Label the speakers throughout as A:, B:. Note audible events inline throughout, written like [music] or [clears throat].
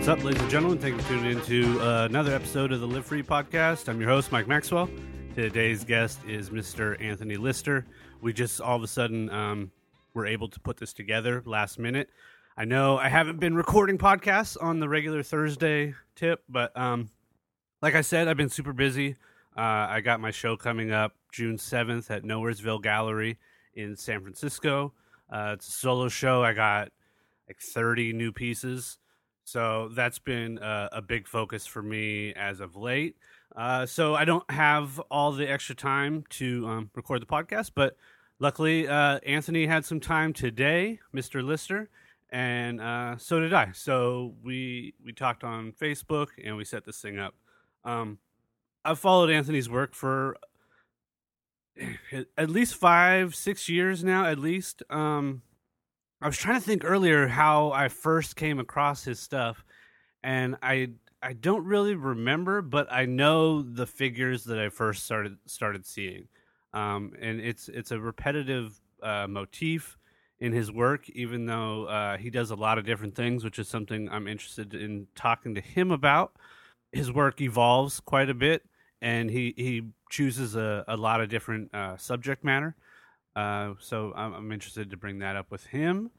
A: What's up, ladies and gentlemen? Thank you for tuning in to uh, another episode of the Live Free podcast. I'm your host, Mike Maxwell. Today's guest is Mr. Anthony Lister. We just all of a sudden um, were able to put this together last minute. I know I haven't been recording podcasts on the regular Thursday tip, but um, like I said, I've been super busy. Uh, I got my show coming up June 7th at Nowheresville Gallery in San Francisco. Uh, it's a solo show. I got like 30 new pieces. So that's been a, a big focus for me as of late. Uh, so I don't have all the extra time to um, record the podcast, but luckily uh, Anthony had some time today, Mr. Lister, and uh, so did I. So we we talked on Facebook and we set this thing up. Um, I've followed Anthony's work for [sighs] at least five, six years now, at least. Um, I was trying to think earlier how I first came across his stuff, and I I don't really remember, but I know the figures that I first started started seeing, um, and it's it's a repetitive uh, motif in his work, even though uh, he does a lot of different things, which is something I'm interested in talking to him about. His work evolves quite a bit, and he he chooses a, a lot of different uh, subject matter. Uh, so I'm, I'm, interested to bring that up with him.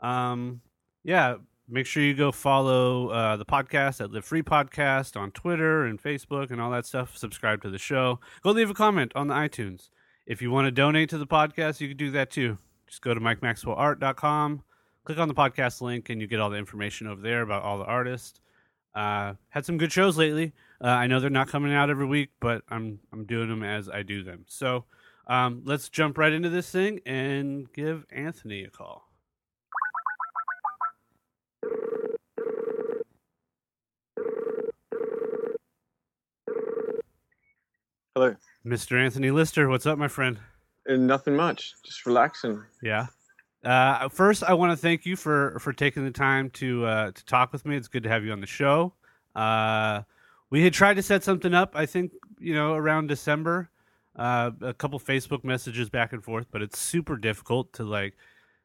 A: Um, yeah, make sure you go follow uh, the podcast at Live Free Podcast on Twitter and Facebook and all that stuff. Subscribe to the show. Go leave a comment on the iTunes. If you want to donate to the podcast, you can do that too. Just go to MikeMaxwellArt.com, click on the podcast link, and you get all the information over there about all the artists. Uh, had some good shows lately. Uh, I know they're not coming out every week, but I'm I'm doing them as I do them. So um, let's jump right into this thing and give Anthony a call.
B: Hello.
A: Mr. Anthony Lister, what's up, my friend?
B: Uh, nothing much, just relaxing.
A: Yeah. Uh, first, I want to thank you for for taking the time to uh, to talk with me. It's good to have you on the show. Uh, we had tried to set something up. I think you know around December uh, a couple Facebook messages back and forth, but it's super difficult to like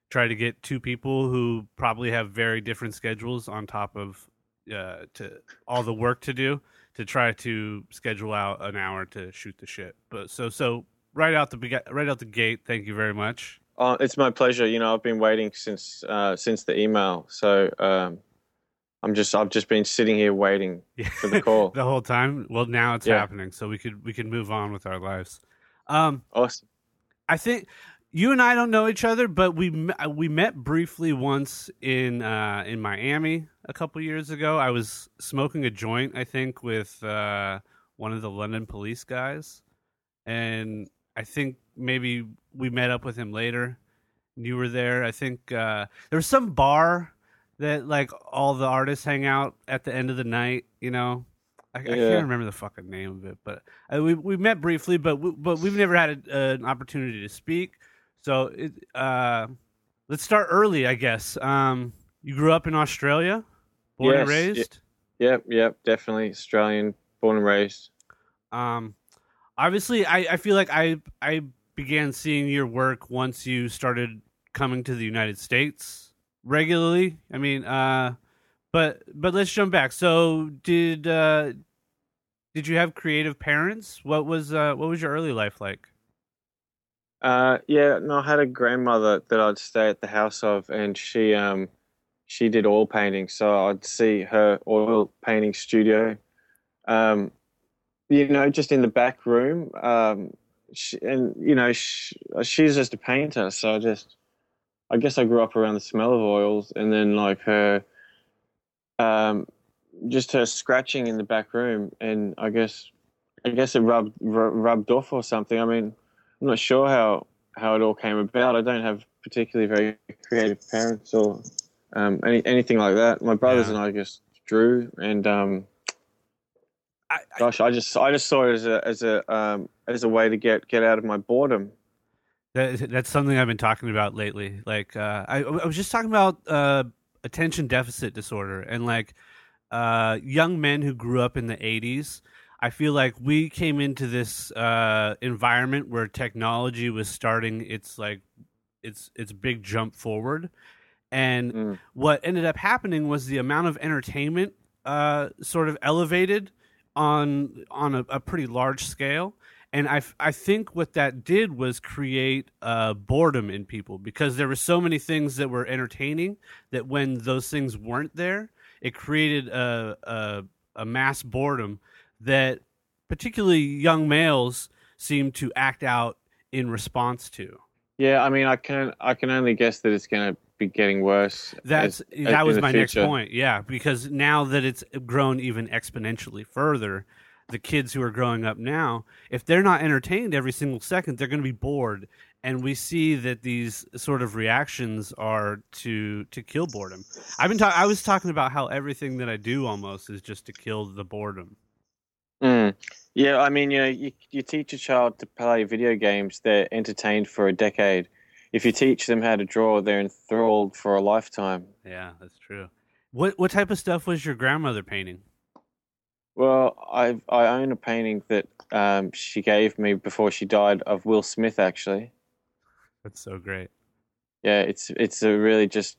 A: try to get two people who probably have very different schedules on top of uh, to all the work to do to try to schedule out an hour to shoot the shit. But so so right out the right out the gate, thank you very much.
B: Oh, it's my pleasure. You know, I've been waiting since uh, since the email, so um, I'm just I've just been sitting here waiting for the call [laughs]
A: the whole time. Well, now it's yeah. happening, so we could we can move on with our lives. Um,
B: awesome.
A: I think you and I don't know each other, but we we met briefly once in uh, in Miami a couple years ago. I was smoking a joint, I think, with uh, one of the London police guys, and I think maybe we met up with him later. You were there. I think uh, there was some bar that like all the artists hang out at the end of the night. You know, I, yeah. I can't remember the fucking name of it, but uh, we we met briefly, but we, but we've never had a, an opportunity to speak. So it, uh, let's start early, I guess. Um, you grew up in Australia, born yes. and raised.
B: Yep, yep, definitely Australian, born and raised.
A: Um, obviously, I, I feel like I I began seeing your work once you started coming to the United States regularly. I mean, uh, but but let's jump back. So did uh, did you have creative parents? What was uh, what was your early life like?
B: Uh, yeah, no, I had a grandmother that I'd stay at the house of, and she um, she did oil painting, so I'd see her oil painting studio. Um, you know, just in the back room. Um, she, and you know, she, she's just a painter, so I just, I guess I grew up around the smell of oils, and then like her, um, just her scratching in the back room, and I guess, I guess it rubbed rubbed off or something. I mean, I'm not sure how how it all came about. I don't have particularly very creative parents or um, any, anything like that. My brothers yeah. and I just drew, and um, I, I, gosh, I just I just saw it as a as a um, as a way to get get out of my boredom.
A: That, that's something I've been talking about lately. Like uh, I, I, was just talking about uh, attention deficit disorder and like uh, young men who grew up in the '80s. I feel like we came into this uh, environment where technology was starting its like its its big jump forward, and mm. what ended up happening was the amount of entertainment uh, sort of elevated on on a, a pretty large scale. And I, I think what that did was create uh, boredom in people because there were so many things that were entertaining that when those things weren't there, it created a, a, a mass boredom that particularly young males seem to act out in response to.
B: Yeah, I mean, I can I can only guess that it's going to be getting worse.
A: That's as, that was my future. next point. Yeah, because now that it's grown even exponentially further, the kids who are growing up now, if they're not entertained every single second, they're going to be bored. And we see that these sort of reactions are to to kill boredom. I've been talking. I was talking about how everything that I do almost is just to kill the boredom.
B: Mm. Yeah, I mean, you know, you, you teach a child to play video games, they're entertained for a decade. If you teach them how to draw, they're enthralled for a lifetime.
A: Yeah, that's true. What what type of stuff was your grandmother painting?
B: Well, I I own a painting that um, she gave me before she died of Will Smith. Actually,
A: that's so great.
B: Yeah, it's it's a really just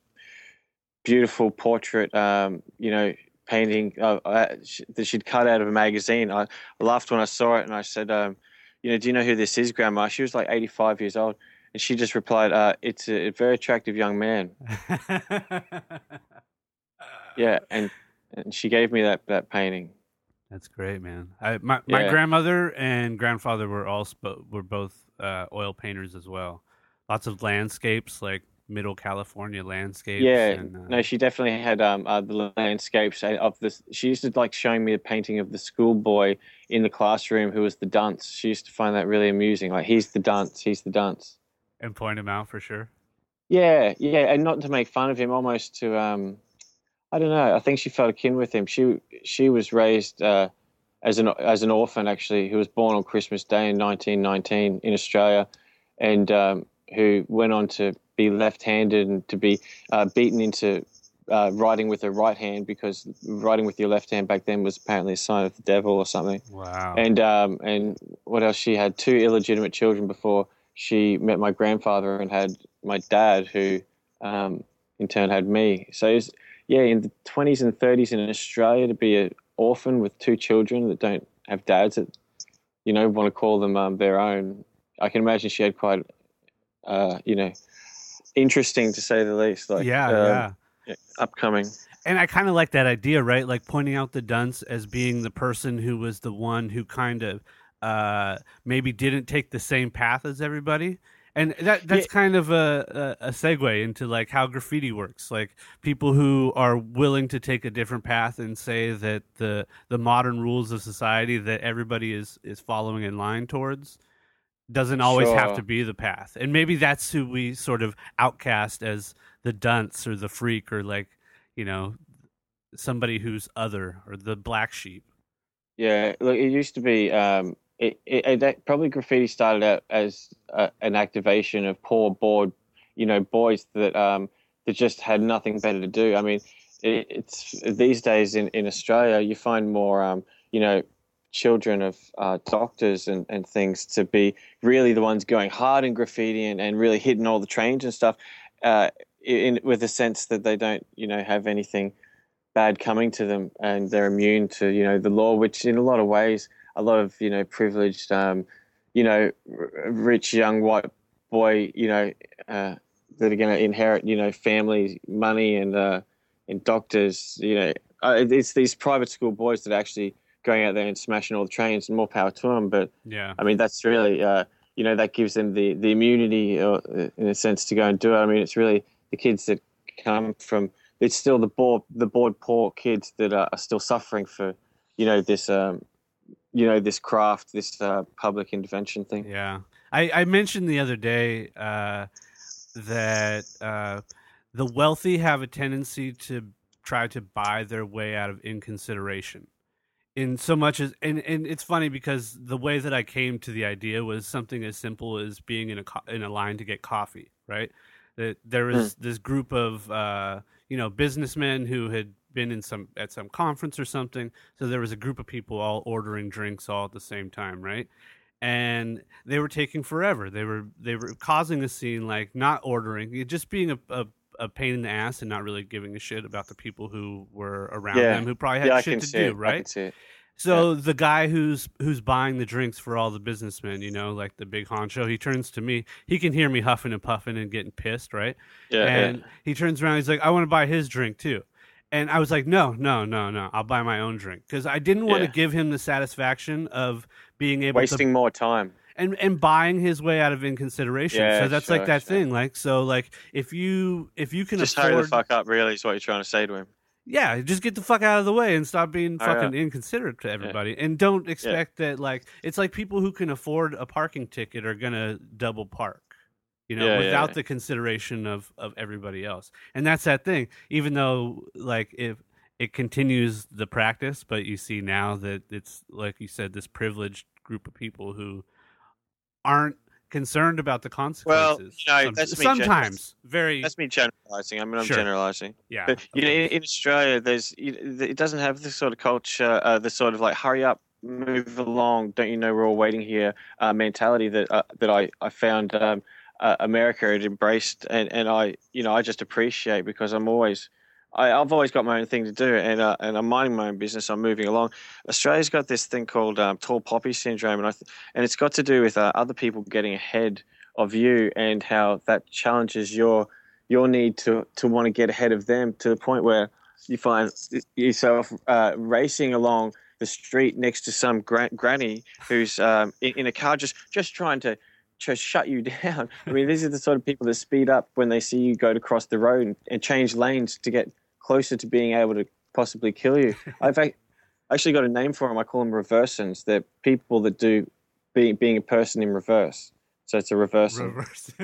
B: beautiful portrait. Um, you know, painting uh, that she'd cut out of a magazine. I, laughed when I saw it, and I said, um, "You know, do you know who this is, Grandma?" She was like 85 years old, and she just replied, uh, "It's a, a, very attractive young man." [laughs] yeah, and and she gave me that that painting.
A: That's great, man. I, my my yeah. grandmother and grandfather were all sp- were both uh, oil painters as well. Lots of landscapes, like middle California landscapes.
B: Yeah, and, uh, no, she definitely had um, uh, the landscapes of this. She used to like showing me a painting of the schoolboy in the classroom who was the dunce. She used to find that really amusing. Like he's the dunce, he's the dunce,
A: and point him out for sure.
B: Yeah, yeah, and not to make fun of him, almost to um, I don't know. I think she felt akin with him. She she was raised. Uh, as an as an orphan, actually, who was born on Christmas Day in 1919 in Australia, and um, who went on to be left-handed and to be uh, beaten into uh, writing with her right hand because writing with your left hand back then was apparently a sign of the devil or something.
A: Wow.
B: And um, and what else? She had two illegitimate children before she met my grandfather and had my dad, who um, in turn had me. So was, yeah, in the twenties and thirties in Australia, to be an orphan with two children that don't have dads that you know want to call them um, their own. I can imagine she had quite, uh, you know, interesting to say the least. Like
A: yeah, um,
B: yeah, upcoming.
A: And I kind of like that idea, right? Like pointing out the dunce as being the person who was the one who kind of uh, maybe didn't take the same path as everybody. And that that's yeah. kind of a, a, segue into like how graffiti works. Like people who are willing to take a different path and say that the the modern rules of society that everybody is is following in line towards doesn't always sure. have to be the path. And maybe that's who we sort of outcast as the dunce or the freak or like, you know, somebody who's other or the black sheep.
B: Yeah, look, it used to be. Um, it, it, probably graffiti started out as uh, an activation of poor, bored, you know, boys that um, that just had nothing better to do. I mean, it, it's these days in, in Australia, you find more, um, you know, children of uh, doctors and, and things to be really the ones going hard in graffiti and, and really hitting all the trains and stuff uh, in, with the sense that they don't, you know, have anything bad coming to them and they're immune to, you know, the law, which in a lot of ways, a lot of, you know, privileged, um, you know, r- rich young white boy, you know, uh, that are going to inherit, you know, family, money and, uh, and doctors, you know, uh, it's these private school boys that are actually – going out there and smashing all the trains and more power to them. But
A: yeah,
B: I mean that's really uh, you know that gives them the the immunity uh, in a sense to go and do it. I mean it's really the kids that come from it's still the bored the bored poor kids that are, are still suffering for you know this um, you know this craft this uh, public intervention thing.
A: Yeah, I, I mentioned the other day uh, that uh, the wealthy have a tendency to try to buy their way out of inconsideration in so much as and, and it's funny because the way that I came to the idea was something as simple as being in a in a line to get coffee, right? That there was mm. this group of uh, you know businessmen who had been in some at some conference or something, so there was a group of people all ordering drinks all at the same time, right? And they were taking forever. They were they were causing a scene, like not ordering, just being a, a a pain in the ass and not really giving a shit about the people who were around
B: Yeah.
A: them who probably had
B: yeah,
A: shit to do,
B: it.
A: Right? So the guy who's who's buying the drinks for all the businessmen, you know, like the big honcho, he turns to me. He can hear me huffing and puffing and getting pissed, right?
B: Yeah,
A: and
B: yeah.
A: he turns around. He's like, "I want to buy his drink too." And I was like, "No, no, no, no. I'll buy my own drink because I didn't want to
B: Yeah.
A: give him the satisfaction of being able to
B: wasting more time.
A: and and buying his way out of inconsideration.
B: Yeah,
A: so that's like that
B: sure.
A: thing. Like so, like if you if you can
B: Just
A: afford,
B: hurry the fuck up. Really, is what you're trying to say to him.
A: yeah, just get the fuck out of the way and stop being
B: Oh, yeah.
A: fucking inconsiderate to everybody. And don't expect that like it's like people who can afford a parking ticket are gonna double park. You know,
B: Yeah, yeah,
A: without
B: yeah.
A: the consideration of of everybody else. And that's that thing. Even though like if it continues the practice, but you see now that it's like you said, this privileged group of people who aren't concerned about the consequences.
B: you know,
A: Some-
B: that's me gen-
A: sometimes very
B: That's me generalizing. I mean, I'm
A: Sure.
B: generalizing.
A: yeah.
B: But you know, in, in Australia, there's it doesn't have this sort of culture, uh, the sort of like hurry up, move along. Don't you know we're all waiting here? Uh, mentality that uh, that I I found um, uh, America had embraced, and, and I you know I just appreciate because I'm always. I, I've always got my own thing to do, and uh, and I'm minding my own business. I'm moving along. Australia's got this thing called um, tall poppy syndrome, and I th- and it's got to do with uh, other people getting ahead of you, and how that challenges your your need to to want to get ahead of them to the point where you find yourself uh, racing along the street next to some gra- granny who's um, in, in a car just just trying to just shut you [laughs] down. I mean, these are the sort of people that speed up when they see you go to cross the road and, and change lanes to get closer to being able to possibly kill you. [laughs] I've actually got a name for them. I call them reversins. They're people that do being being a person in reverse. So it's a reversing.
A: reverse. [laughs]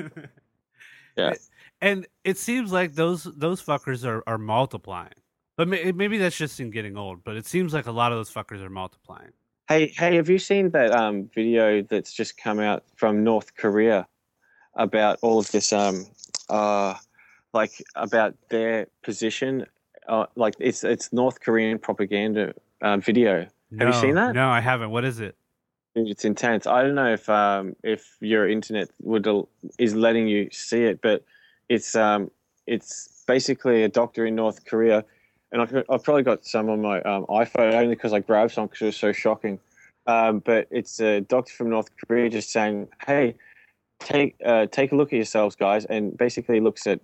B: Yeah.
A: And it seems like those those fuckers are, are multiplying. But maybe that's just in getting old. But it seems like a lot of those fuckers are multiplying.
B: Hey, hey, have you seen that um, video that's just come out from North Korea about all of this, um, uh, like about their position? Uh, like it's it's North Korean propaganda uh, video.
A: No,
B: you seen that?
A: No, I haven't. What is it?
B: It's intense. I don't know if um, if your internet would is letting you see it, but it's um, it's basically a doctor in North Korea, and I've, I've probably got some on my um, iPhone only because I grabbed some because it was so shocking. Um, but it's a doctor from North Korea just saying, "Hey, take uh, take a look at yourselves, guys," and basically looks at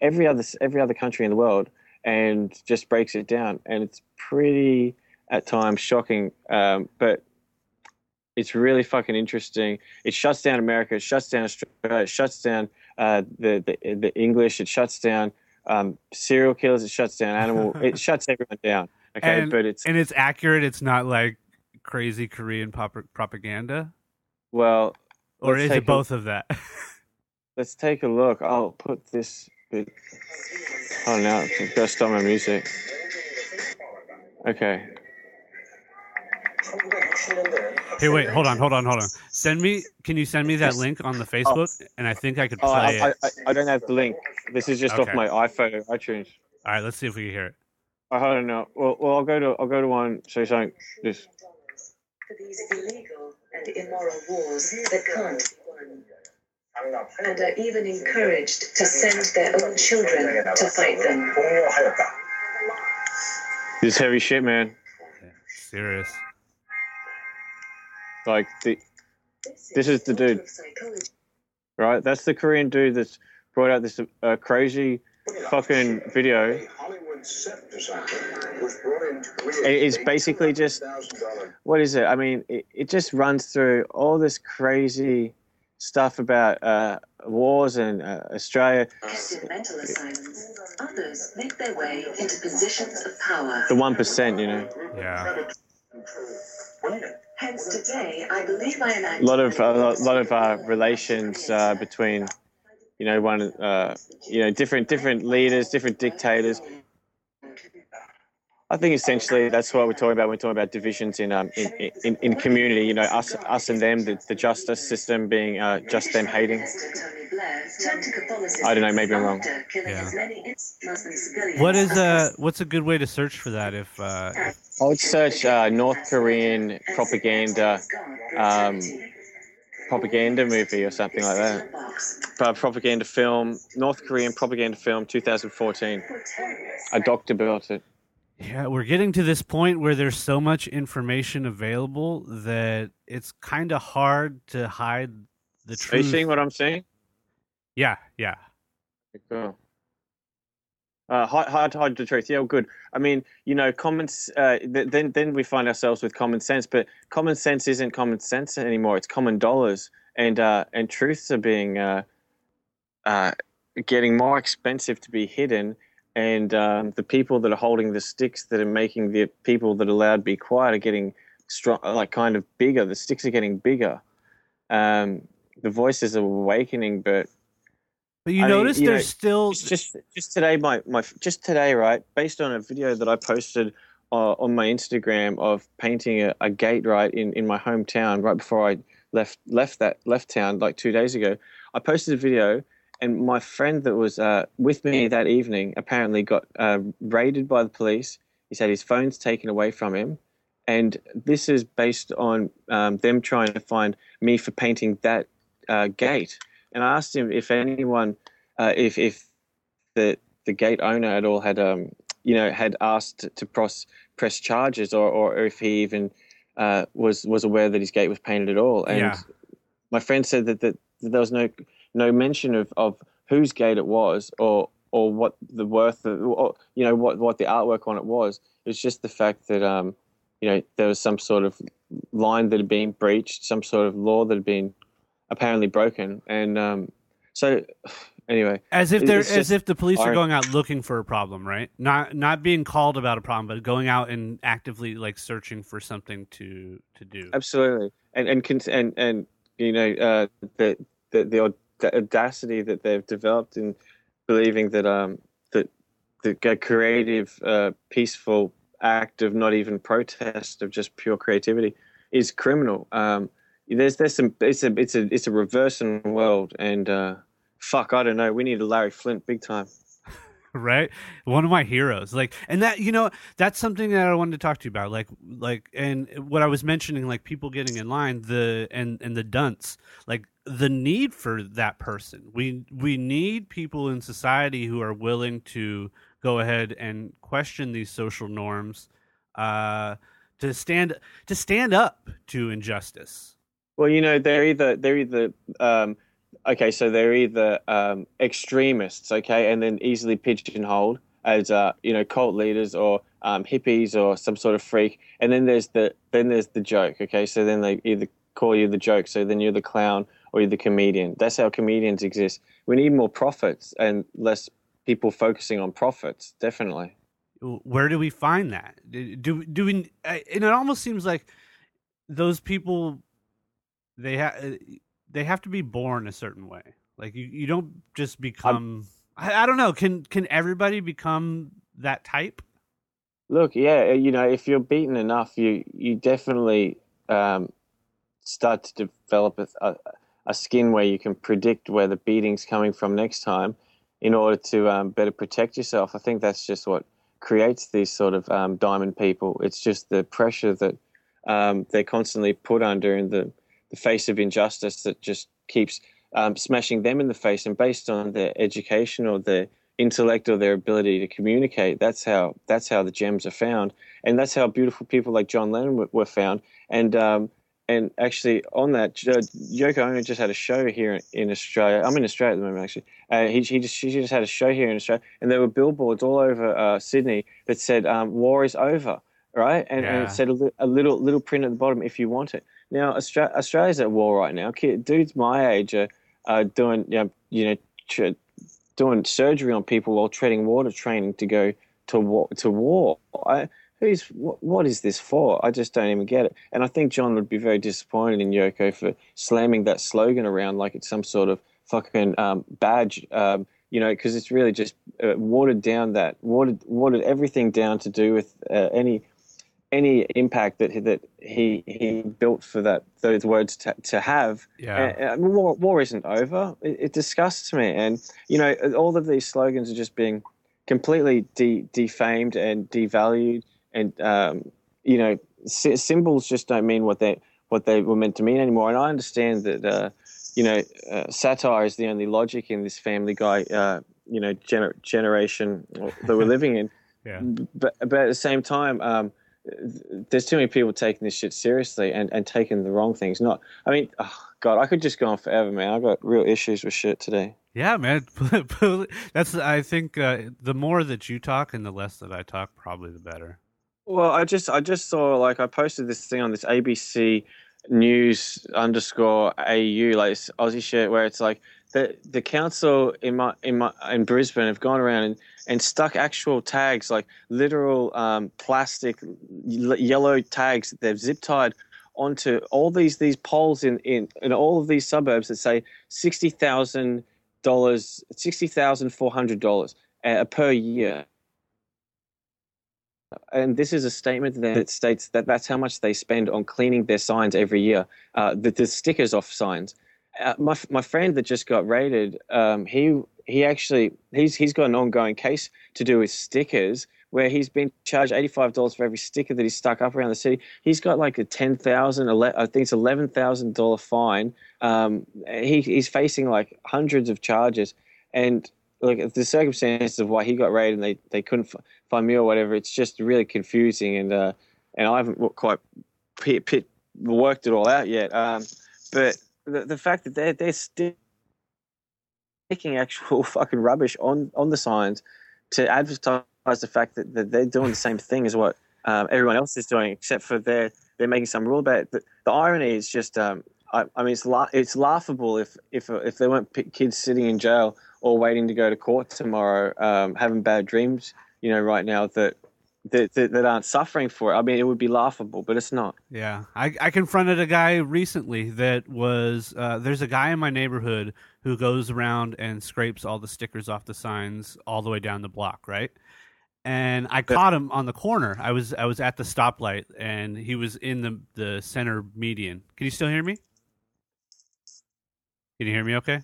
B: every other every other country in the world and just breaks it down, and it's pretty at times shocking, um, but it's really fucking interesting. It shuts down America. It shuts down Australia. It shuts down uh, the, the the English. It shuts down um, serial killers. It shuts down animal. [laughs] it shuts everyone down. Okay,
A: And-
B: but it's
A: And it's accurate. It's not like crazy Korean pop- propaganda,
B: well.
A: or is it
B: a-
A: both of that? [laughs]
B: Let's take a look. I'll put this bit. Oh no! I've got to stop my music. Okay.
A: Hey, wait, hold on, hold on, hold on. Send me. Can you send me that link on the Facebook? And I think I could
B: Oh,
A: play
B: I,
A: it.
B: I, I don't have the link. This is just
A: Okay.
B: off my iPhone iTunes.
A: All right, let's see if we can hear it.
B: I don't know. Well, well, I'll go to I'll go to one. So something. This.
C: for these illegal and immoral wars that can't be won, and are even encouraged to send their own children to fight them.
B: This is heavy shit, man.
A: Serious.
B: Like the This is the dude. right. That's the Korean dude that's brought out this uh, crazy fucking video.
D: Hollywood set designer was brought in to create
B: It- It's basically just
D: $8,000
B: what is it? I mean, it, it just runs through all this crazy stuff about uh, wars and uh, Australia.
C: Kept in mental asylums, others make their way into positions of power.
B: The one percent, you know.
A: Yeah.
C: Hence today, I believe I am
B: A lot of a lot, lot of uh, relations uh, between, you know, one uh, you know different different leaders, different dictators. I think essentially that's what we're talking about. when We're talking about divisions in um in, in, in community. You know, us us and them. The, the justice system being uh, just them hating. I don't know, maybe I'm wrong.
A: Yeah. What is uh what's a good way to search for that if uh if-
B: I would search uh, North Korean propaganda um, propaganda movie or something like that. But a propaganda film, North Korean propaganda film, 2014. A doctor built it.
A: Yeah, we're getting to this point where there's so much information available that it's kind of hard to hide the truth.
B: Are you seeing what I'm saying?
A: yeah, yeah.
B: Cool. Uh, hard, to hide the truth. Yeah, well, good. I mean, you know, common. Uh, th- then then we find ourselves with common sense, but common sense isn't common sense anymore. It's common dollars, and uh, and truths are being uh, uh, getting more expensive to be hidden, and um, the people that are holding the sticks that are making the people that are allowed to be quiet are getting strong, like kind of bigger. The sticks are getting bigger. Um, the voices are awakening, but
A: But you
B: I mean,
A: notice
B: you know,
A: there's still
B: just, just just today my, my just today right based on a video that i posted uh, on my instagram of painting a, a gate right in, in my hometown right before i left left that left town like two days ago i posted a video and my friend that was uh, with me that evening apparently got uh, raided by the police. He's had his phone's taken away from him. And this is based on um, them trying to find me for painting that uh, gate and I asked him if anyone, uh, if if the the gate owner at all had um you know had asked to press press charges or or if he even uh, was was aware that his gate was painted at all. And
A: Yeah.
B: my friend said that, that there was no no mention of, of whose gate it was or or what the worth of or, you know what what the artwork on it was. It was just the fact that um you know there was some sort of line that had been breached, some sort of law that had been apparently broken, and um, so anyway,
A: as if they're as if the police are going out looking for a problem, right? Not not being called about a problem, but going out and actively like searching for something to to do.
B: absolutely, and and and and you know uh, the the the audacity that they've developed in believing that um that the creative, uh, peaceful act of not even protest of just pure creativity is criminal. Um, there's there's some it's a it's a it's a reversing world, and uh, fuck, I don't know. We need a Larry Flynt big time. [laughs]
A: right? One of my heroes. Like and that you know that's something that i wanted to talk to you about. Like like and what i was mentioning like people getting in line the and and the dunce like the need for that person. We we need people in society who are willing to go ahead and question these social norms uh to stand to stand up to injustice
B: Well, you know, they're either they're either um, okay, so they're either um, extremists, okay, and then easily pigeonholed as uh, you know cult leaders or um, hippies or some sort of freak, and then there's the then there's the joke, okay, so then they either call you the joke, so then you're the clown or you're the comedian. That's how comedians exist. We need more profits and less people focusing on profits, definitely.
A: where do we find that do do we and it almost seems like those people they have they have to be born a certain way like you, you don't just become I, I don't know can can everybody become that type
B: Look, yeah, you know, if you're beaten enough, you you definitely um, start to develop a, a, a skin where you can predict where the beating's coming from next time, in order to um, better protect yourself. I think that's just what creates these sort of um, diamond people. It's just the pressure that um, they're constantly put under in the the face of injustice that just keeps um, smashing them in the face. And based on their education or their intellect or their ability to communicate, that's how that's how the gems are found, and that's how beautiful people like John Lennon were, were found. And um, and actually, on that, Yoko Ono just had a show here in Australia. I'm in Australia at the moment, actually. Uh, he, he just she just had a show here in Australia, and there were billboards all over uh, Sydney that said um, "War is over." Right, and, and it said a, li- a little little print at the bottom if you want it. Now, Austra- Australia's at war right now. Dudes my age are uh, doing, you know, you know tr- doing surgery on people while treading water training to go to war. To war. I, who's what, what is this for? I just don't even get it. And I think John would be very disappointed in Yoko for slamming that slogan around like it's some sort of fucking um, badge. Um, you know, because it's really just uh, watered down that watered watered everything down to do with uh, any any impact that he, that he he built for that those words to, to have.
A: yeah
B: war, war isn't over. It, it disgusts me, and you know all of these slogans are just being completely de- defamed and devalued, and um, you know sy- symbols just don't mean what they what they were meant to mean anymore. And I understand that uh, you know uh, satire is the only logic in this Family Guy uh, you know gener- generation that we're [laughs] living in.
A: Yeah.
B: But but at the same time. Um, there's too many people taking this shit seriously and, and taking the wrong things. Not, I mean, oh God, I could just go on forever, man. I've got real issues with shit today.
A: Yeah, man. [laughs] That's I think uh, the more that you talk and the less that I talk, probably the better.
B: Well, I just I just saw like I posted this thing on this ABC News underscore AU like Aussie shit where it's like the the council in my in my in Brisbane have gone around and, and stuck actual tags like literal um, plastic yellow tags that they've zip tied onto all these these poles in in, in all of these suburbs that say sixty thousand dollars sixty thousand four hundred dollars uh, per year and this is a statement that states that that's how much they spend on cleaning their signs every year, uh, the, the stickers off signs. Uh, my my friend that just got raided, um, he he actually he's he's got an ongoing case to do with stickers where he's been charged eighty five dollars for every sticker that he's stuck up around the city. He's got like a ten thousand, I think it's eleven thousand dollar fine. Um, he he's facing like hundreds of charges, and like the circumstances of why he got raided and they, they couldn't f- find me or whatever, it's just really confusing and uh, and I haven't quite pit, worked it all out yet. Um, but the, the fact that they're they're sticking actual [laughs] fucking rubbish on on the signs to advertise the fact that, that they're doing the same thing as what um, everyone else is doing, except for they're they're making some rule about it. The, the irony is just. Um, I, I mean, it's la- it's laughable if if if there weren't p- kids sitting in jail or waiting to go to court tomorrow, um, having bad dreams, you know, right now that, that that that aren't suffering for it. I mean, it would be laughable, but it's not.
A: Yeah, I, I confronted a guy recently that was uh, there's a guy in my neighborhood who goes around and scrapes all the stickers off the signs all the way down the block, right? And I caught him on the corner. I was I was at the stoplight, and he was in the the center median. Can you still hear me? Can you hear me? Okay.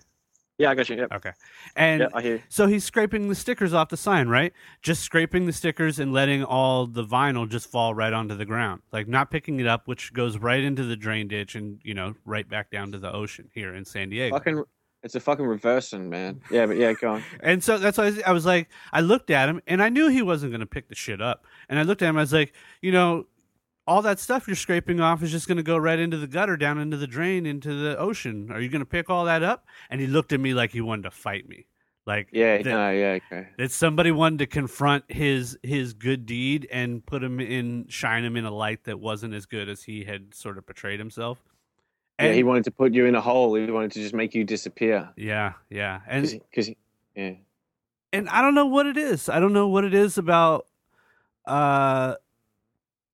B: Yeah, I got you. Yep.
A: Okay. And
B: Yeah, I hear you.
A: so he's scraping the stickers off the sign, right? Just scraping the stickers and letting all the vinyl just fall right onto the ground. Like not picking it up, which goes right into the drain ditch and, you know, right back down to the ocean here in San Diego.
B: Fucking, it's a fucking reversing, man. Yeah, but yeah, go on. [laughs]
A: And so that's why I was, like, I looked at him and I knew he wasn't going to pick the shit up. And I looked at him, I was like, you know, all that stuff you're scraping off is just going to go right into the gutter, down into the drain, into the ocean. Are you going to pick all that up? And he looked at me like he wanted to fight me. Like,
B: Yeah,
A: that-
B: no, yeah, okay.
A: that somebody wanted to confront his his good deed and put him in shine him in a light that wasn't as good as he had sort of portrayed himself.
B: Yeah, he wanted to put you in a hole. He wanted to just make you disappear.
A: yeah, yeah, and
B: Because, yeah.
A: and I don't know what it is. I don't know what it is about uh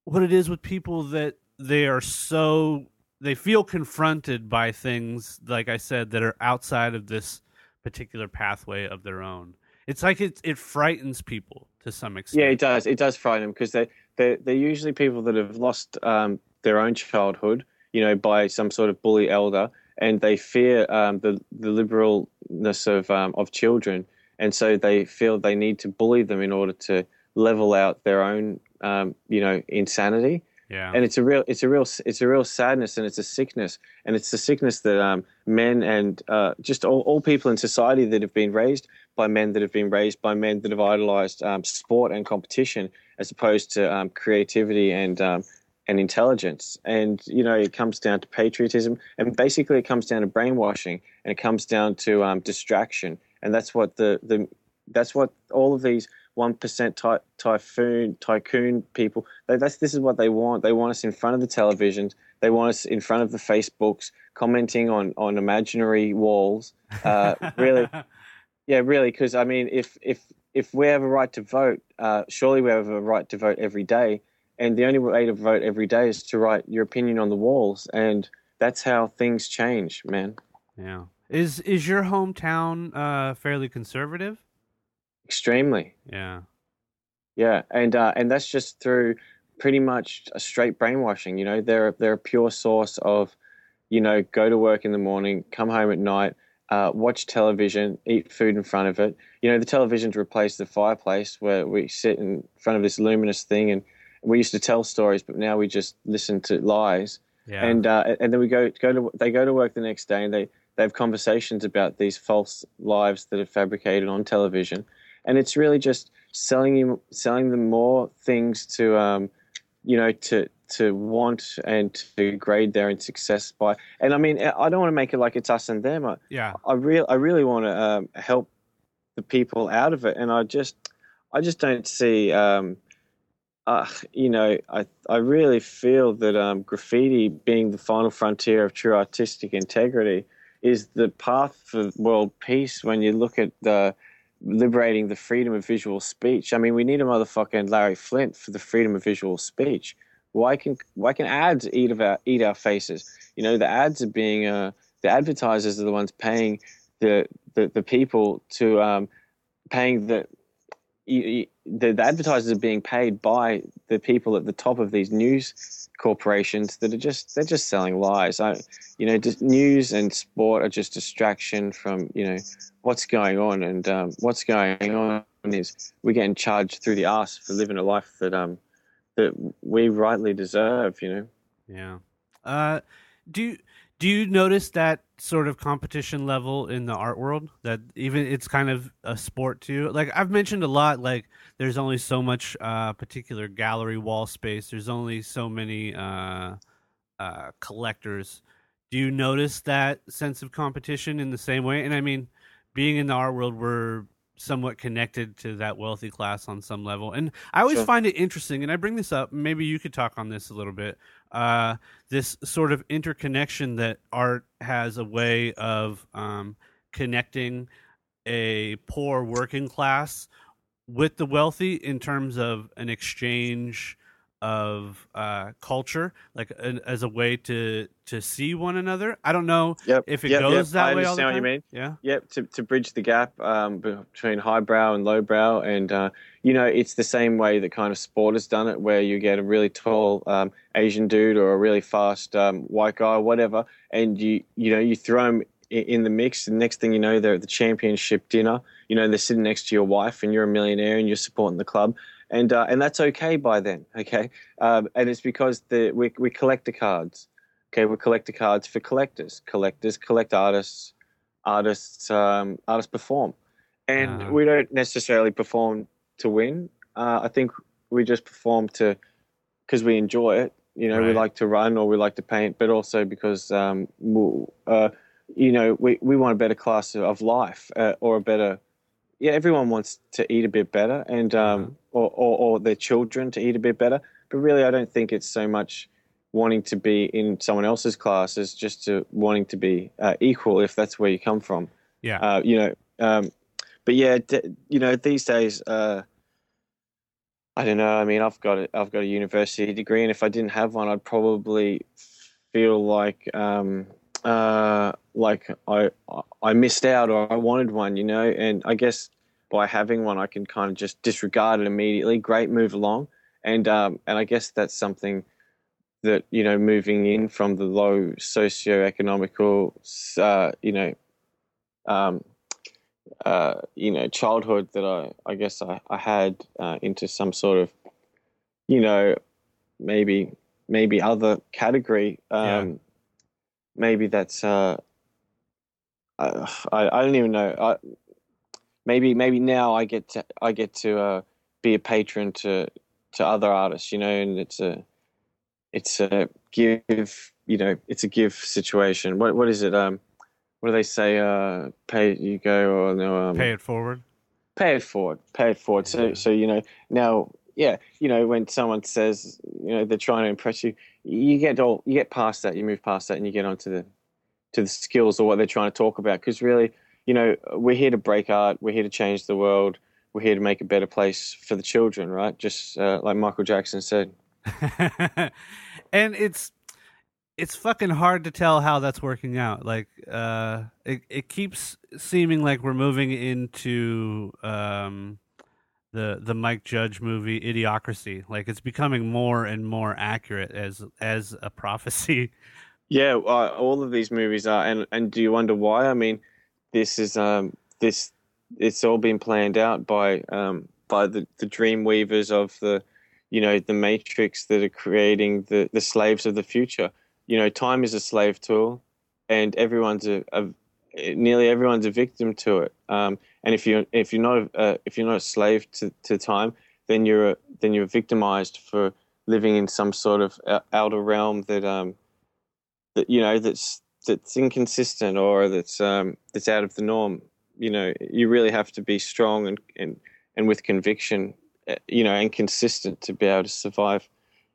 A: what it is with people that they are so they feel confronted by things like I said that are outside of this particular pathway of their own. It's like it it frightens people to some extent.
B: Yeah, it does. It does frighten them because they they they're usually people that have lost um, their own childhood, you know, by some sort of bully elder, and they fear um, the the liberalness of um, of children, and so they feel they need to bully them in order to level out their own, um, you know, insanity.
A: Yeah.
B: and it's a real it's a real it's a real sadness and it's a sickness. And it's the sickness that um, men and uh, just all, all people in society that have been raised by men that have been raised by men that have idolized um, sport and competition as opposed to um, creativity and um, and intelligence and you know it comes down to patriotism and basically it comes down to brainwashing and it comes down to um, distraction and that's what the the that's what all of these one percent ty- typhoon tycoon people. They, that's this is what they want. They want us in front of the televisions. They want us in front of the Facebooks, commenting on on imaginary walls. Uh, really, [laughs] yeah, really. Because I mean, if if if we have a right to vote, uh, surely we have a right to vote every day. And the only way to vote every day is to write your opinion on the walls, and that's how things change, man.
A: Yeah. Is is your hometown uh fairly conservative?
B: Extremely.
A: Yeah.
B: Yeah, and uh, and that's just through pretty much a straight brainwashing. You know, they're they're a pure source of, you know, go to work in the morning, come home at night, uh, watch television, eat food in front of it. You know, the television's replaced the fireplace where we sit in front of this luminous thing, and we used to tell stories, but now we just listen to lies.
A: Yeah.
B: and uh, and then we go go to they go to work the next day and they they have conversations about these false lives that are fabricated on television, and it's really just selling you selling them more things to um, you know to to want and to grade their own success by. And I mean, I don't want to make it like it's us and them. I,
A: yeah.
B: I real I really want to um, help the people out of it, and I just I just don't see. Um, uh, you know, I I really feel that um, graffiti, being the final frontier of true artistic integrity, is the path for world peace. When you look at the liberating the freedom of visual speech, I mean, we need a motherfucking Larry Flynt for the freedom of visual speech. Why can why can ads eat of our eat our faces? You know, the ads are being uh, the advertisers are the ones paying the the, the people to um, paying the the, the advertisers are being paid by the people at the top of these news corporations that are just they're just selling lies. I, you know, news and sport are just distraction from you know what's going on, and um, what's going on is we're getting charged through the arse for living a life that um that we rightly deserve. You know.
A: Yeah. Uh, do do you notice that sort of competition level in the art world? That even it's kind of a sport too. Like I've mentioned a lot. Like there's only so much uh, particular gallery wall space. There's only so many uh, uh, collectors. Do you notice that sense of competition in the same way? And I mean, being in the art world, we're somewhat connected to that wealthy class on some level. And I always
B: Sure.
A: find it interesting, and I bring this up. Maybe you could talk on this a little bit. Uh, this sort of interconnection that art has a way of um, connecting a poor working class with the wealthy in terms of an exchange of uh, culture, like an, as a way to to see one another. I don't know
B: Yep.
A: if it
B: yep,
A: goes
B: yep.
A: that
B: I
A: way all the
B: understand what you mean.
A: Yeah.
B: Yep, to, to bridge the gap um, between highbrow and lowbrow. And, uh, you know, it's the same way that kind of sport has done it, where you get a really tall um, Asian dude or a really fast um, white guy or whatever, and you, you know, you throw them in the mix. And next thing you know, they're at the championship dinner. You know, they're sitting next to your wife and you're a millionaire and you're supporting the club. And, uh, and that's okay by then, okay? Um, and it's because the, we, we collect the cards. Okay, we collect the cards for collectors. Collectors collect artists artists um, artists perform, and
A: Ah.
B: we don't necessarily perform to win. Uh, I think we just perform to because we enjoy it. You know, we like to run or we like to paint, but also because um, uh, you know we, we want a better class of life uh, or a better. Yeah, everyone wants to eat a bit better, and um,
A: Uh-huh.
B: or, or or their children to eat a bit better. But really, I don't think it's so much wanting to be in someone else's class as just to wanting to be uh, equal if that's where you come from.
A: Yeah.
B: Uh, you know, um, but yeah, d- you know, these days, uh, I don't know. I mean, I've got a, I've got a university degree, and if I didn't have one, I'd probably feel like um, uh, like I I missed out or I wanted one, you know. And I guess by having one, I can kind of just disregard it immediately. Great, move along, and um, and I guess that's something that you know moving in from the low socio-economical uh, you know um, uh, you know childhood that I I guess I, I had uh, into some sort of you know maybe maybe other category um, maybe that's uh, I, I don't even know. I, maybe maybe now I get to I get to uh, be a patron to to other artists you know and it's a it's a give you know it's a give situation. What what is it? Um what do they say? Uh pay you go or no um,
A: Pay it forward.
B: pay it forward pay it forward. So so you know now yeah you know when someone says you know they're trying to impress you you get all you get past that you move past that and you get onto the to the skills or what they're trying to talk about. Because really you know we're here to break art we're here to change the world we're here to make a better place for the children right? Just uh, like michael jackson said. [laughs]
A: And it's it's fucking hard to tell how that's working out. Like uh it it keeps seeming like we're moving into um the the Mike Judge movie Idiocracy. Like it's becoming more and more accurate as as a prophecy. [laughs]
B: Yeah, uh, all of these movies are, and and do you wonder why? I mean, this is um this it's all been planned out by um by the the dream weavers of the you know the matrix that are creating the the slaves of the future. you know, time is a slave tool, and everyone's a, a nearly everyone's a victim to it. Um, and if you if you're not uh, if you're not a slave to, to time, then you're a, then you're victimized for living in some sort of uh, outer realm that um that you know that's that's inconsistent or that's um that's out of the norm. You know, you really have to be strong and and and with conviction, uh, you know, and consistent to be able to survive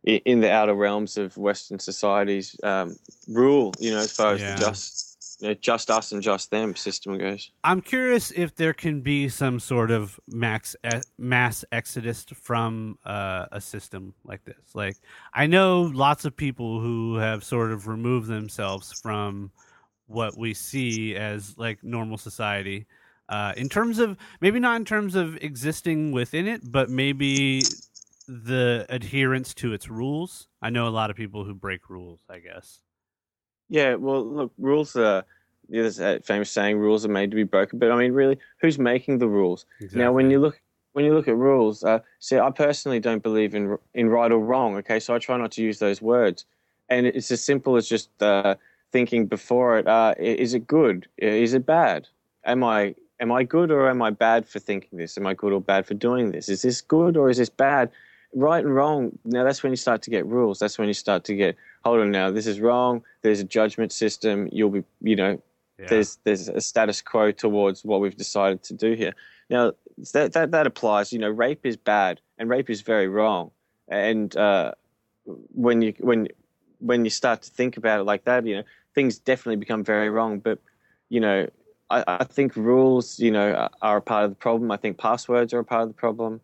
B: in the outer realms of Western society's um, rule. You know, as far as
A: Yeah.
B: the just just us and just them system goes.
A: I'm curious if there can be some sort of max mass exodus from uh, a system like this. Like I know lots of people who have sort of removed themselves from what we see as like normal society. Uh, in terms of maybe not in terms of existing within it, but maybe the adherence to its rules. I know a lot of people who break rules. I guess.
B: Yeah, well, look, rules are. There's a famous saying, "Rules are made to be broken." But I mean, really, who's making the rules? Now, when you look when you look at rules, uh, see, I personally don't believe in in right or wrong. Okay, so I try not to use those words, and it's as simple as just uh, thinking before it: uh, is it good? Is it bad? Am I am I good or am I bad for thinking this? Am I good or bad for doing this? Is this good or is this bad? Right and wrong. Now that's when you start to get rules. That's when you start to get hold on. Now this is wrong. There's a judgment system. You'll be, you know,
A: Yeah.
B: there's there's a status quo towards what we've decided to do here. Now that that that applies. You know, rape is bad and rape is very wrong. And uh, when you when when you start to think about it like that, you know, things definitely become very wrong. But you know, I, I think rules, you know, are, a part of the problem. I think passwords are a part of the problem.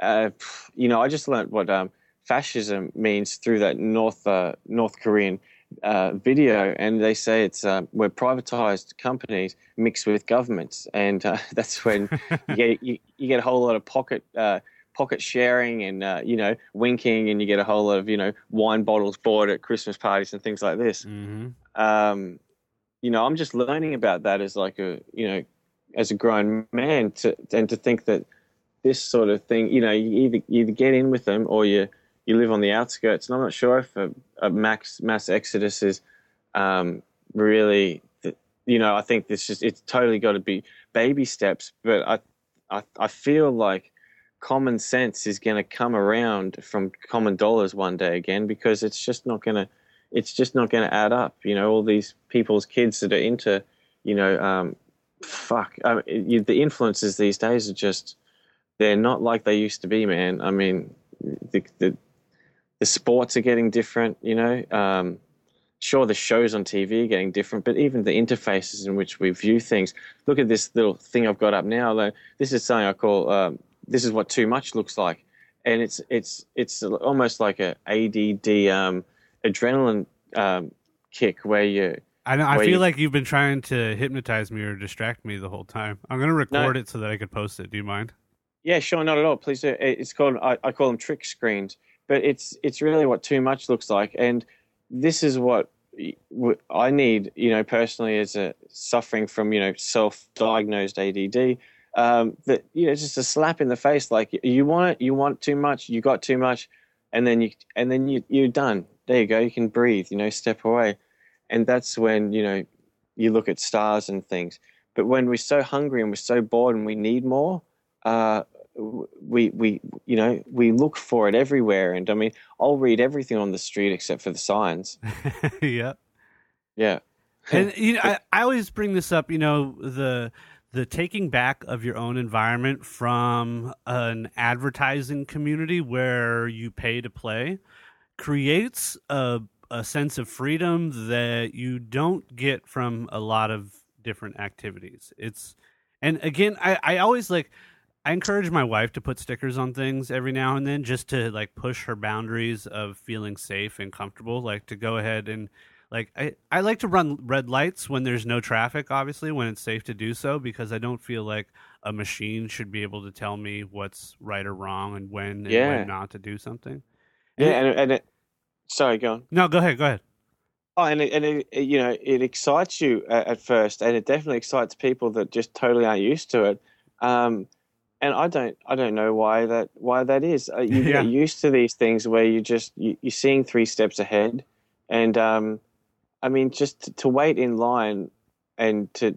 B: Uh, you know, I just learned what um, fascism means through that North uh, North Korean uh, video, and they say it's uh, where privatized companies mix with governments, and uh, [laughs] that's when you get you, you get a whole lot of pocket uh, pocket sharing and uh, you know winking, and you get a whole lot of you know wine bottles bought at Christmas parties and things like this.
A: hmm
B: Um, you know, I'm just learning about that as like a you know as a grown man to and to think that this sort of thing, you know, you either you either get in with them or you you live on the outskirts. And I'm not sure if a, a max mass exodus is um, really, you know, I think this just it's totally got to be baby steps. But I I, I feel like common sense is going to come around from common dollars one day again because it's just not going to it's just not going to add up. You know, all these people's kids that are into, you know, um, fuck, I mean, you, the influences these days are just they're not like they used to be, man. I mean, the the, the sports are getting different. You know, um, sure the shows on TV are getting different, but even the interfaces in which we view things. Look at this little thing I've got up now. This is something I call um, this is what too much looks like, and it's it's it's almost like a ADD um, adrenaline um, kick where you
A: I know. I feel
B: you-
A: like you've been trying to hypnotise me or distract me the whole time. I'm gonna record it so that I could post it. Do you mind?
B: Yeah, sure, not at all. Please do. It's called I, I call them trick screens, but it's it's really what too much looks like, and this is what I need. You know, personally, as a suffering from you know self-diagnosed ADD, um, that you know, just a slap in the face. Like you want it, you want too much, you got too much, and then you and then you you're done. There you go. You can breathe. You know, step away, and that's when you know you look at stars and things. But when we're so hungry and we're so bored and we need more, uh, we we you know we look for it everywhere. And I mean, I'll read everything on the street except for the signs. [laughs]
A: yeah.
B: Yeah,
A: and you know, I, I always bring this up. You know, the the taking back of your own environment from an advertising community where you pay to play creates a a sense of freedom that you don't get from a lot of different activities. It's and again, I I always like. I encourage my wife to put stickers on things every now and then just to like push her boundaries of feeling safe and comfortable. Like to go ahead and like I, I like to run red lights when there's no traffic, obviously, when it's safe to do so, because I don't feel like a machine should be able to tell me what's right or wrong and when and
B: Yeah.
A: when not to do something.
B: yeah, and, and it, sorry, go on.
A: No, go ahead, go ahead.
B: Oh, and it, and it, it, you know it excites you at, at first, and it definitely excites people that just totally aren't used to it. Um, and I don't I don't know why that why that is. Uh, you
A: Yeah.
B: get used to these things where you just you, you're seeing three steps ahead, and um, I mean, just to, to wait in line and to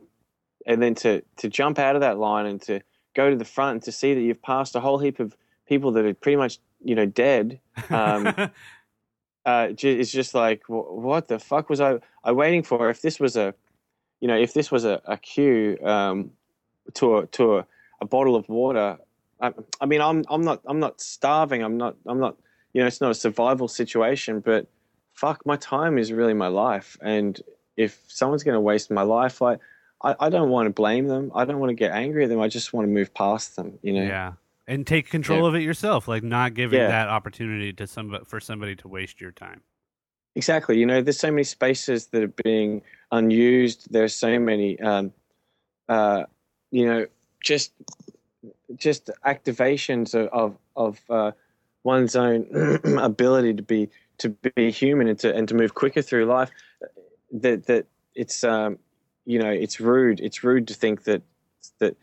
B: and then to to jump out of that line and to go to the front and to see that you've passed a whole heap of people that are pretty much you know dead. Um, [laughs] uh, it's just like wh- what the fuck was I I waiting for? If this was a you know if this was a, a queue um, to a to a, a bottle of water. I, I mean, I'm I'm not I'm not starving. I'm not I'm not you know it's not a survival situation, but fuck, my time is really my life, and if someone's going to waste my life, like I I don't want to blame them. I don't want to get angry at them. I just want to move past them. You know.
A: yeah, and take control
B: Yeah.
A: of it yourself, like not giving
B: Yeah.
A: that opportunity to somebody for somebody to waste your time.
B: Exactly. You know, there's so many spaces that are being unused. There's so many, um, uh, you know, just just activations of of, of uh, one's own [clears throat] ability to be to be human and to and to move quicker through life. That that it's um, you know it's rude. It's rude to think that that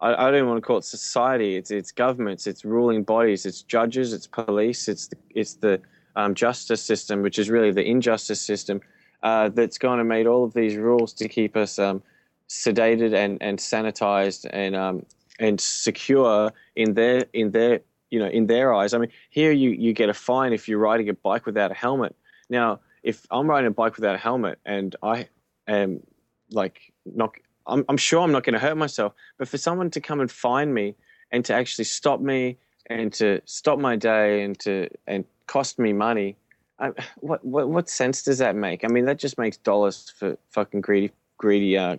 B: I, I don't want to call it society. It's it's governments. It's ruling bodies. It's judges. It's police. It's the, it's the um, justice system, which is really the injustice system, uh, that's gone and made all of these rules to keep us um, sedated and, and sanitized and um, and secure in their in their you know in their eyes. I mean, here you you get a fine if you're riding a bike without a helmet. Now, if I'm riding a bike without a helmet and I am like not, I'm, I'm sure I'm not going to hurt myself. But for someone to come and find me and to actually stop me and to stop my day and to and cost me money. I, what, what what sense does that make? I mean, that just makes dollars for fucking greedy greedy uh,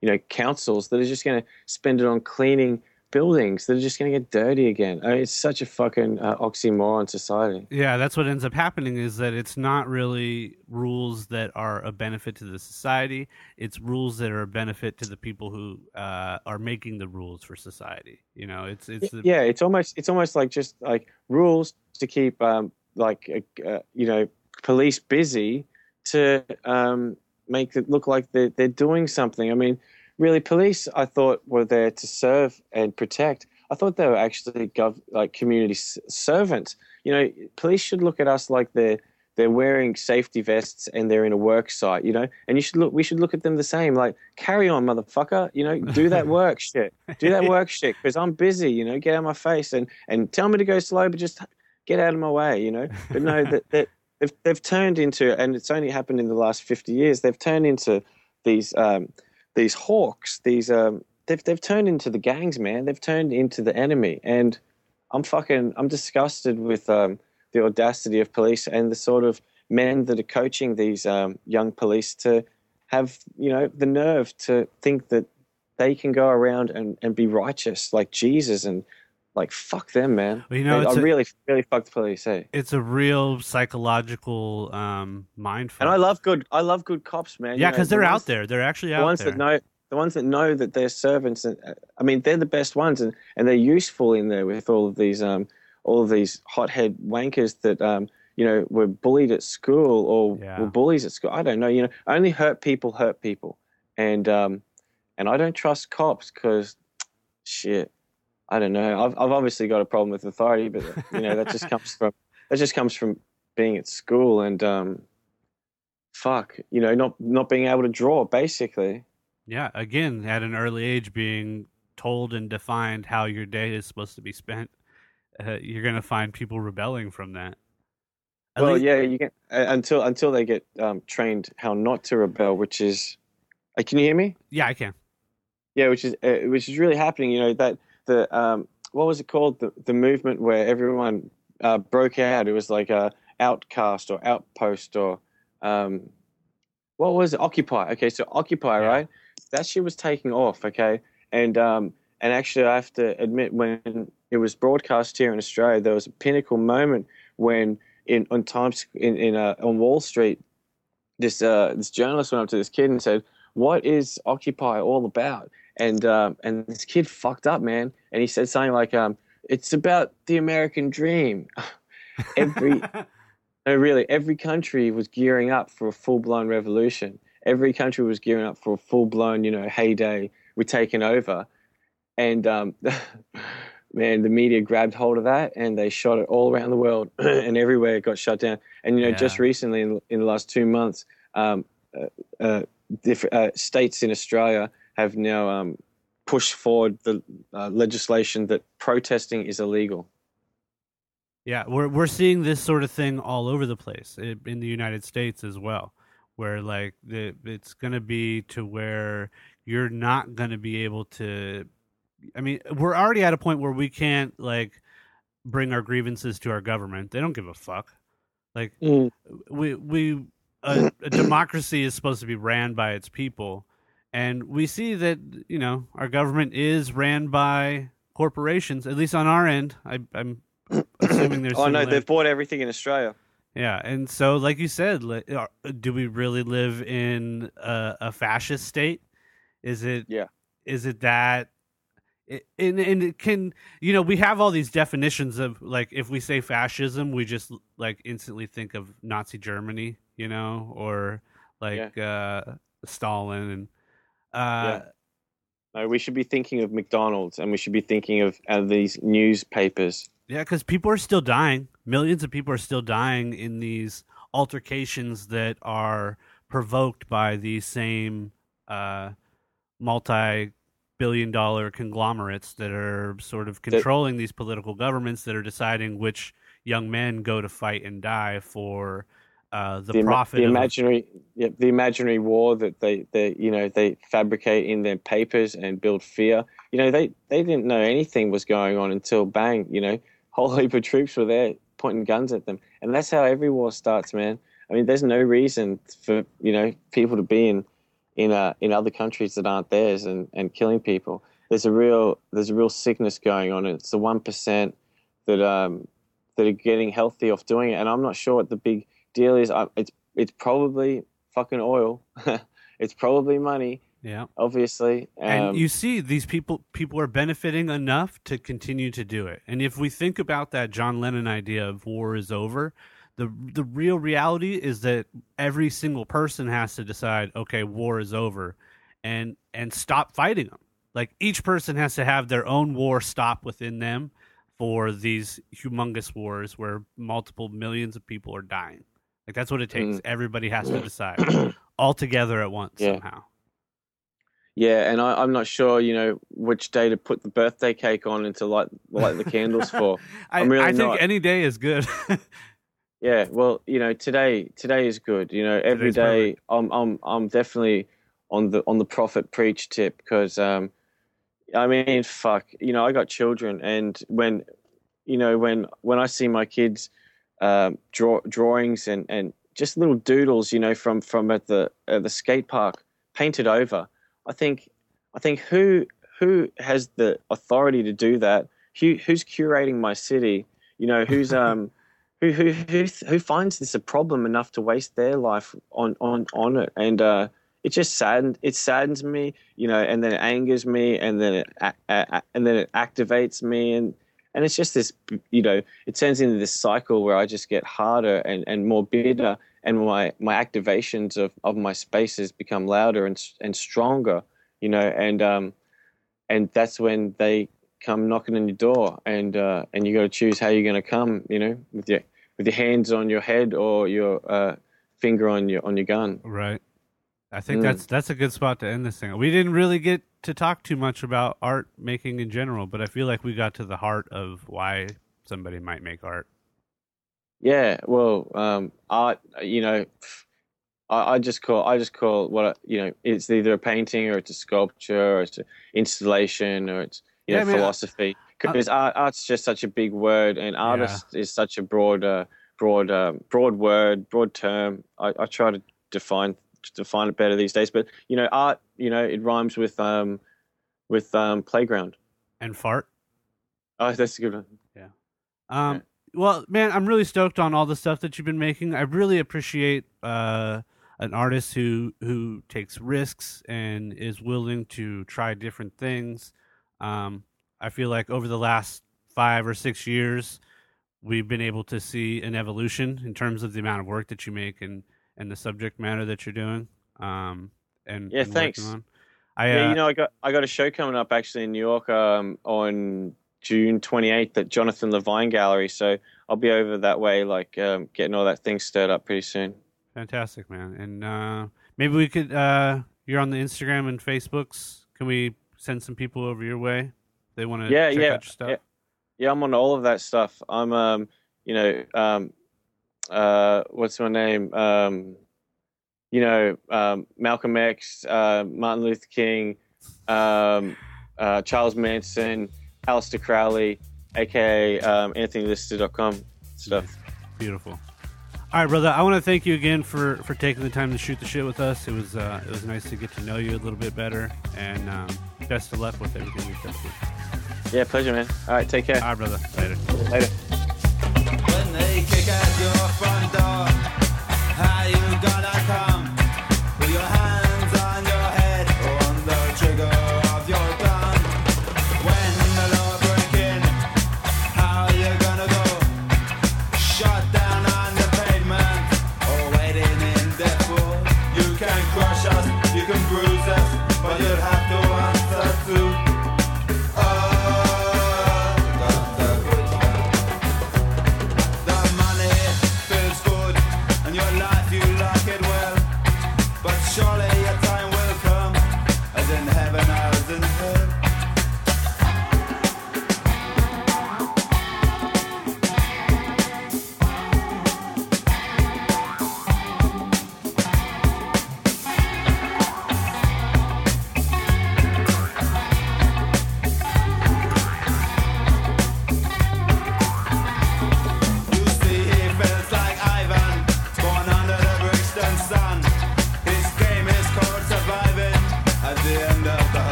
B: you know councils that are just going to spend it on cleaning buildings that are just going to get dirty again. I mean, it's such a fucking uh, oxymoron society.
A: Yeah, that's what ends up happening is that it's not really rules that are a benefit to the society. It's rules that are a benefit to the people who uh, are making the rules for society. You know, it's it's the,
B: yeah, it's almost it's almost like just like rules to keep um, like uh, uh, you know police busy to um, make it look like they're they're doing something. I mean, really, police I thought were there to serve and protect. I thought they were actually gov- like community s- servants. You know, police should look at us like they're they're wearing safety vests and they're in a work site. You know, and you should look. We should look at them the same. Like, carry on, motherfucker. You know, do that [laughs] work shit. Do that work shit because I'm busy. You know, get out of my face and and tell me to go slow, but just get out of my way. You know, but no, [laughs] that that they've they've turned into, and it's only happened in the last fifty years. They've turned into these um, these hawks. These um, they've they've turned into the gangs, man. They've turned into the enemy, and I'm fucking I'm disgusted with um, the audacity of police and the sort of men that are coaching these um, young police to have you know the nerve to think that they can go around and, and be righteous like Jesus and like fuck them, man.
A: Well, you know,
B: I, I
A: a-
B: really really fuck the police, hey.
A: it's a real psychological um, mind fuck.
B: And I love good I love good cops, man.
A: Yeah,
B: know,
A: because
B: the
A: they're
B: ones-
A: out there. They're actually out the
B: ones
A: there.
B: that know the ones that know that they're servants and uh, i mean they're the best ones and, and they're useful in there with all of these um all of these hothead wankers that um you know were bullied at school or
A: Yeah.
B: were bullies at school i don't know you know only hurt people hurt people and um and i don't trust cops because shit i don't know I've, I've obviously got a problem with authority but you know that just [laughs] comes from that just comes from being at school and um fuck you know not not being able to draw basically
A: Yeah, again, at an early age, being told and defined how your day is supposed to be spent, uh, you're going to find people rebelling from that. At
B: well,
A: least-
B: yeah, you can uh, until until they get um, trained how not to rebel, which is, uh, can you hear me?
A: yeah, I can.
B: Yeah, which is uh, which is really happening. You know that the um, what was it called? The the movement where everyone uh, broke out. It was like a outcast or outpost or um, what was it? Occupy. Okay, so Occupy,
A: Yeah.
B: right? That shit was taking off. Okay, and um, and actually, I have to admit, when it was broadcast here in Australia, there was a pinnacle moment when in on Times in in uh, on Wall Street, this uh, this journalist went up to this kid and said, "What is Occupy all about?" And um, and this kid fucked up, man. And he said something like, um, "It's about the American dream." [laughs] Every [laughs] no, really, every country was gearing up for a full blown revolution. Every country was gearing up for a full blown, you know, heyday. We're taking over, and um, [laughs] man, the media grabbed hold of that and they shot it all around the world, [clears throat] and everywhere it got shut down. And you know, just recently, in, in the last two months, um, uh, uh, different uh, states in Australia have now um, pushed forward the uh, legislation that protesting is illegal.
A: Yeah, we're we're seeing this sort of thing all over the place in the United States as well, where like the it's going to be to where you're not going to be able to. I mean, we're already at a point where we can't like bring our grievances to our government. They don't give a fuck. Like we we a, a democracy is supposed to be ran by its people, and we see that you know our government is ran by corporations. At least on our end, I, I'm [coughs] assuming there's.
B: Oh no, they've bought everything in Australia.
A: yeah, and so like you said, do we really live in a, a fascist state? Is it?
B: Yeah.
A: Is it that? it- And and it can you know we have all these definitions of like if we say fascism we just like instantly think of Nazi Germany you know or like uh Stalin and uh
B: No, we should be thinking of McDonald's, and we should be thinking of uh, these newspapers.
A: Yeah, because people are still dying. Millions of people are still dying in these altercations that are provoked by these same uh, multi-billion-dollar conglomerates that are sort of controlling these political governments that are deciding which young men go to fight and die for uh, the,
B: the,
A: profit.
B: the
A: of-
B: imaginary, yeah, the imaginary war that they, they, you know, they fabricate in their papers and build fear. You know, they, they didn't know anything was going on until bang, you know, whole heap of troops were there pointing guns at them, and that's how every war starts, man. I mean, there's no reason for you know people to be in in uh, in other countries that aren't theirs and, and killing people. There's a real there's a real sickness going on. It's the one percent that um that are getting healthy off doing it, and I'm not sure what the big deal is. I, it's it's probably fucking oil. [laughs] it's probably money,
A: yeah.
B: obviously. Um,
A: and you see these people people are benefiting enough to continue to do it and if we think about that john lennon idea of war is over the the real reality is that every single person has to decide okay war is over and and stop fighting them like each person has to have their own war stop within them for these humongous wars where multiple millions of people are dying like that's what it takes everybody has to decide [clears throat] all together at once
B: Yeah.
A: somehow
B: Yeah, and I, I'm not sure, you know, which day to put the birthday cake on and to light light the candles for. [laughs]
A: I,
B: I'm really
A: I think
B: not.
A: any day is good. [laughs]
B: Yeah, well, you know, today today is good. You know, every day I'm I'm I'm definitely on the on the prophet preach tip because um, I mean, fuck, you know, I got children, and when you know when when I see my kids um, draw drawings and and just little doodles, you know, from from at the at the skate park painted over, I think I think who who has the authority to do that? Who who's curating my city? You know, who's [laughs] um who who who who finds this a problem enough to waste their life on on on it and uh it just saddens it saddens me you know and then it angers me and then it and then it activates me and and it's just this you know it turns into this cycle where i just get harder and and more bitter and my my activations of of my spaces become louder and and stronger you know and um and that's when they come knocking on your door and uh and you got to choose how you're going to come you know with your with your hands on your head or your uh finger on your on your gun
A: right. I think
B: Mm.
A: that's that's a good spot to end this thing. We didn't really get to talk too much about art making in general, but I feel like we got to the heart of why somebody might make art.
B: yeah well um art you know I, I just call I just call what I- you know it's either a painting or it's a sculpture or it's an installation or it's you
A: Yeah,
B: know
A: I mean,
B: philosophy. Because art art's just such a big word and artist is such a broad uh, broad um, broad word broad term. I, I try to define define it better these days but you know art you know it rhymes with um with um playground
A: And fart.
B: oh that's a good one Yeah.
A: Um, well, man, I'm really stoked on all the stuff that you've been making. I really appreciate uh, an artist who who takes risks and is willing to try different things. Um, I feel like over the last five or six years, we've been able to see an evolution in terms of the amount of work that you make and and the subject matter that you're doing. Um, and
B: Yeah,
A: and
B: thanks.
A: I
B: yeah
A: uh,
B: you know I got I got a show coming up actually in New York um on June 28th at Jonathan Levine Gallery so I'll be over that way like um getting all that thing stirred up pretty soon
A: Fantastic, man. And uh, maybe we could. Uh, you're on the Instagram and Facebooks. Can we send some people over your way? They want to
B: Yeah,
A: check
B: yeah,
A: out your stuff.
B: yeah. Yeah, I'm on all of that stuff. I'm, um, you know, um, uh, what's my name? Um, you know, um, Malcolm X, uh, Martin Luther King, um, uh, Charles Manson, Aleister Crowley, aka um, AnthonyLister.com stuff.
A: Beautiful. All right, brother. I want to thank you again for for taking the time to shoot the shit with us. It was uh, it was nice to get to know you a little bit better, and um, best of luck with everything you've done.
B: Yeah, pleasure, man. All right, take care.
A: All right, brother. Later.
B: Later.
E: Kick at your front door